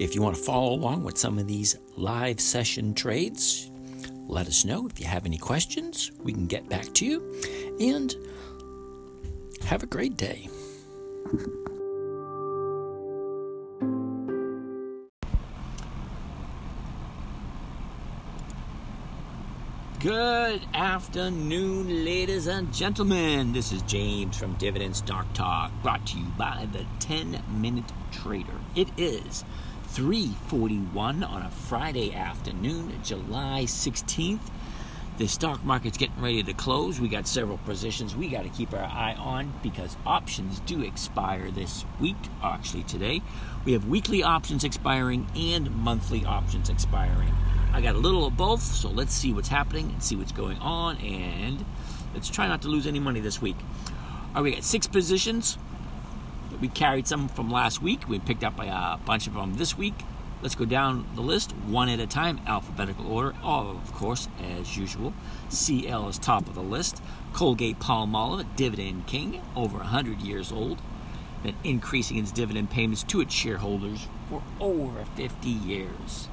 If you want to follow along with some of these live session trades, let us know. If you have any questions, we can get back to you. And have a great day. Good afternoon, ladies and gentlemen. This is James from Dividend Stock Talk, brought to you by the 10 Minute Trader. It is 3:41 on a Friday afternoon, July 16th. The stock market's getting ready to close. We got several positions we got to keep our eye on because options do expire this week, actually today. We have weekly options expiring and monthly options expiring. I got a little of both, so let's see what's happening and see what's going on, and let's try not to lose any money this week. All right, we got six positions. We carried some from last week. We picked up a bunch of them this week. Let's go down the list one at a time, alphabetical order. Of course, as usual. CL is top of the list. Colgate Palmolive, dividend king, over 100 years old. Been increasing its dividend payments to its shareholders for over 50 years.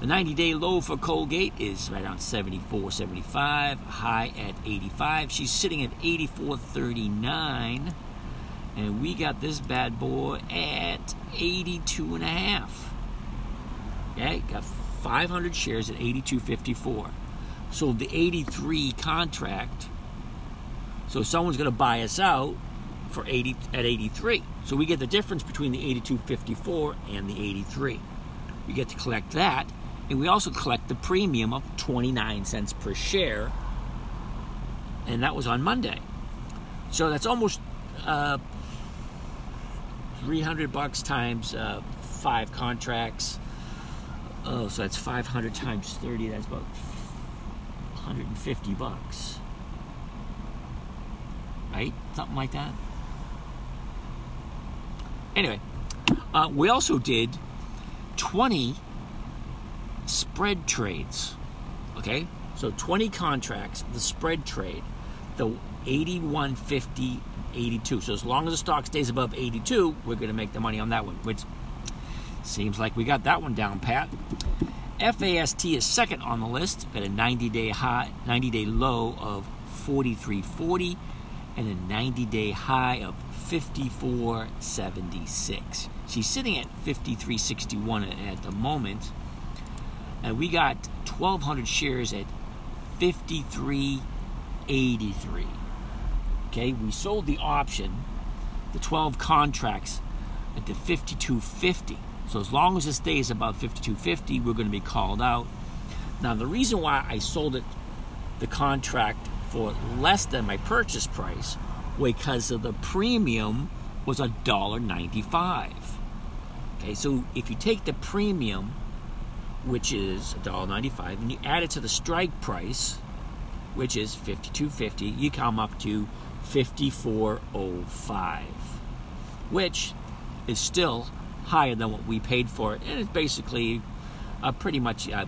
The 90 day low for Colgate is right around 74, 75, high at 85. She's sitting at 84.39. And we got this bad boy at 82 and a half. Okay, got 500 shares at 82.54. So the 83 contract. So someone's going to buy us out for 80 at 83. So we get the difference between the 82.54 and the 83. We get to collect that and we also collect the premium of 29 cents per share. And that was on Monday. So that's almost uh, 300 bucks times uh, five contracts. Oh, so that's 500 times 30. That's about 150 bucks. Right? Something like that. Anyway, uh, we also did 20 spread trades. Okay? So 20 contracts, the spread trade, the 81, 50, 82. So as long as the stock stays above 82, we're going to make the money on that one, which seems like we got that one down pat. FAST is second on the list, got a 90 day high, 90 day low of 43.40 and a 90 day high of 54.76. She's sitting at 53.61 at the moment and we got 1,200 shares at 53.83. Okay, we sold the option, the 12 contracts at the 52.50. So as long as it stays above 52.50, we're going to be called out. Now the reason why I sold it, the contract for less than my purchase price, because of the premium was a dollar ninety-five. Okay, so if you take the premium which is $1.95, and you add it to the strike price, which is $52.50, you come up to $54.05, which is still higher than what we paid for it, and it's basically a pretty much, uh,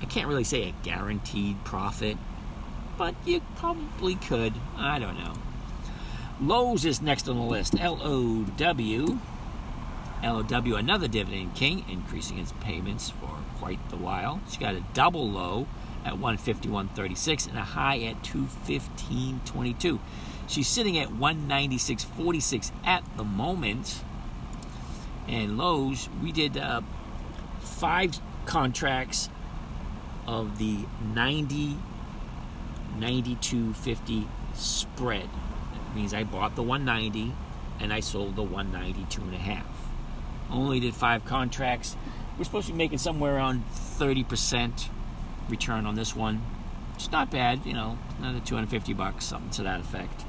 I can't really say a guaranteed profit, but you probably could. I don't know. Lowe's is next on the list. L O W. LOW, another dividend king, increasing its payments for quite the while. She got a double low at 151.36 and a high at 215.22. She's sitting at 196.46 at the moment. And Lowe's, we did uh, five contracts of the 90 92.50 spread. That means I bought the 190 and I sold the 192 and a half. Only did five contracts. We're supposed to be making somewhere around 30% return on this one. It's not bad, you know, another 250 bucks, something to that effect.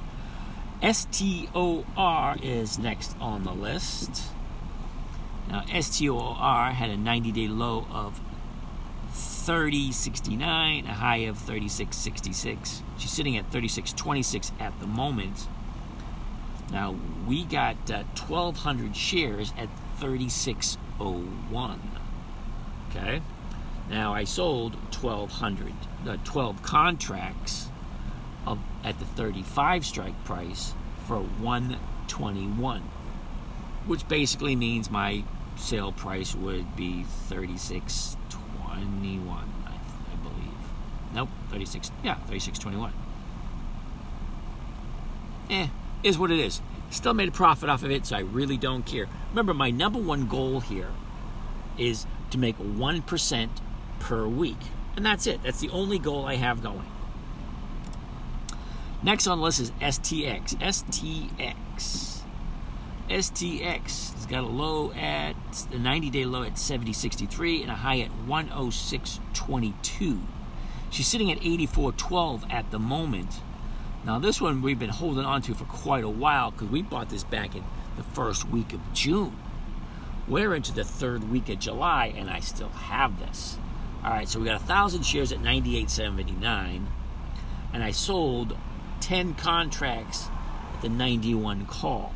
STOR is next on the list. Now, STOR had a 90 day low of 30.69, a high of 36.66. She's sitting at 36.26 at the moment. Now, we got uh, 1,200 shares at 36.01. Okay? Now, I sold 1,200, uh, 12 contracts of, at the 35 strike price for 121, which basically means my sale price would be 36.21. I, I believe. Nope, 36. Yeah, 36.21. Eh, is what it is. Still made a profit off of it, so I really don't care. Remember, my number one goal here is to make 1% per week. And that's it. That's the only goal I have going. Next on the list is STX. STX. STX has got a low at the 90 day low at 70.63 and a high at 106.22. She's sitting at 84.12 at the moment. Now, this one we've been holding on to for quite a while because we bought this back in the first week of June. We're into the third week of July, and I still have this. All right, so we got a thousand shares at 98.79, and I sold 10 contracts at the 91 call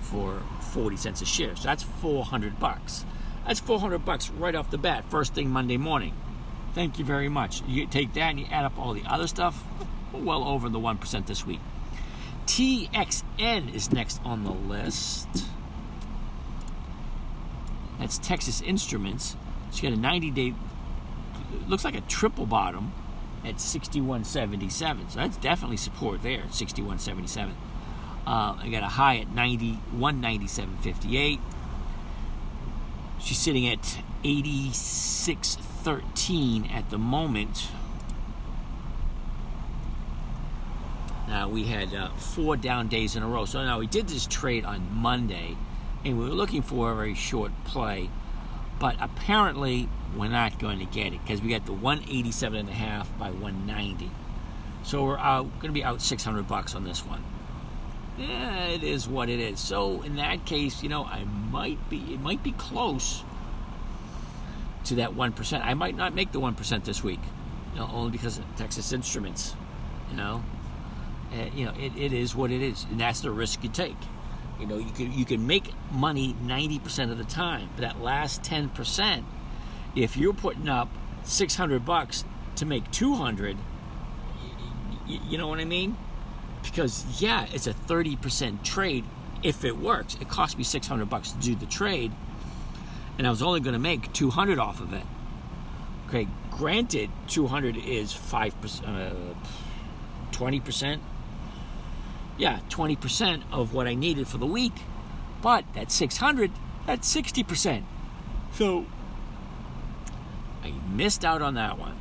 for 40 cents a share. So that's 400 bucks. That's 400 bucks right off the bat, first thing Monday morning. Thank you very much. You take that and you add up all the other stuff, well over the 1% this week. TXN is next on the list. That's Texas Instruments. She got a 90 day, looks like a triple bottom at 61.77. So that's definitely support there, 61.77. Uh, I got a high at 90, 197.58. She's sitting at 86.13 at the moment. Now we had uh, four down days in a row. So now we did this trade on Monday, and we were looking for a very short play, but apparently we're not going to get it because we got the 187 and a half by 190. So we're going to be out 600 bucks on this one. Yeah, it is what it is. So in that case, you know, I might be it might be close to that one percent. I might not make the one percent this week, you know, only because of Texas Instruments. You know, you know, it, it is what it is, and that's the risk you take. You know, you can you can make money ninety percent of the time, but that last ten percent, if you're putting up six hundred bucks to make two hundred, you, you know what I mean? because yeah, it's a 30% trade if it works. It cost me 600 bucks to do the trade and I was only going to make 200 off of it. Okay, granted 200 is 5% uh, 20%. Yeah, 20% of what I needed for the week. But that 600, that's 60%. So I missed out on that one.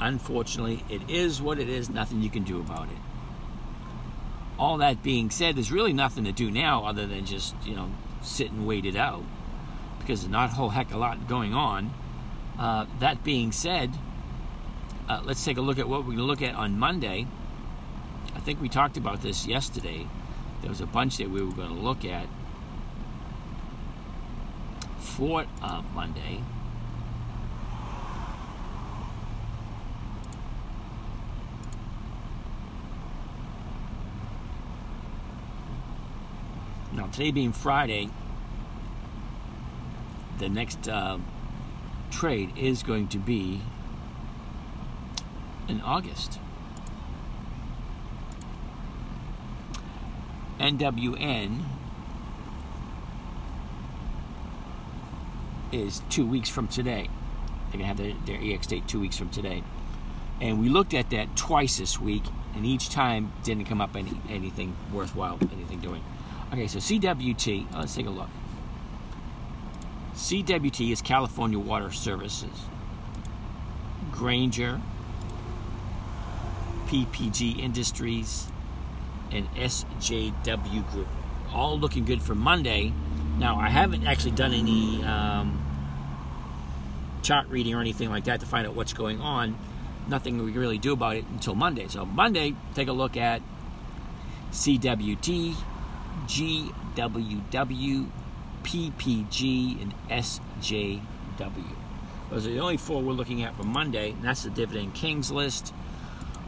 Unfortunately, it is what it is, nothing you can do about it all that being said, there's really nothing to do now other than just, you know, sit and wait it out because there's not a whole heck of a lot going on. Uh, that being said, uh, let's take a look at what we're going to look at on Monday. Think we talked about this yesterday. There was a bunch that we were going to look at for uh, Monday. Now, today being Friday, the next uh, trade is going to be in August. NWN is two weeks from today. They're going to have their, their EX date two weeks from today. And we looked at that twice this week, and each time didn't come up any anything worthwhile, anything doing. Okay, so CWT, oh, let's take a look. CWT is California Water Services. Grainger, PPG Industries, and SJW Group. All looking good for Monday. Now, I haven't actually done any um, chart reading or anything like that to find out what's going on. Nothing we can really do about it until Monday. So, Monday, take a look at CWT, GWW, PPG, and SJW. Those are the only four we're looking at for Monday, and that's the Dividend Kings list.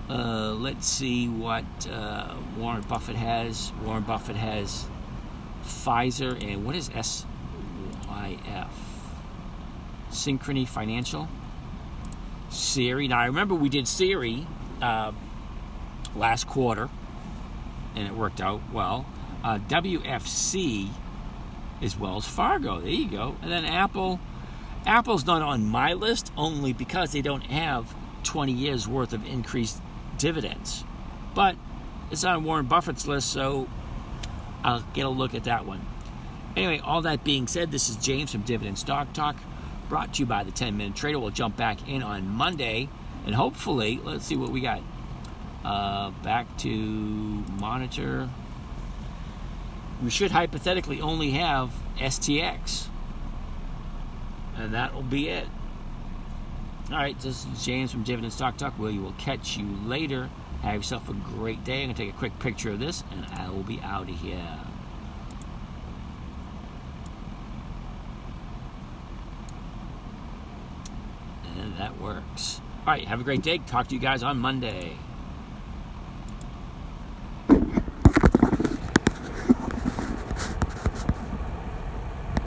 Uh, let's see what uh, Warren Buffett has. Warren Buffett has Pfizer and what is SYF? Synchrony Financial. Siri. Now I remember we did Siri uh, last quarter, and it worked out well. Uh, WFC is Wells Fargo. There you go. And then Apple. Apple's not on my list only because they don't have 20 years worth of increased dividends. But it's on Warren Buffett's list, so I'll get a look at that one. Anyway, all that being said, this is James from Dividend Stock Talk, brought to you by the 10 Minute Trader. We'll jump back in on Monday, and hopefully, let's see what we got. Uh, back to monitor. We should hypothetically only have STX, and that will be it. All right, this is James from Dividend Stock Talk. We will catch you later. Have yourself a great day. I'm going to take a quick picture of this, and I will be out of here. And that works. All right, have a great day. Talk to you guys on Monday.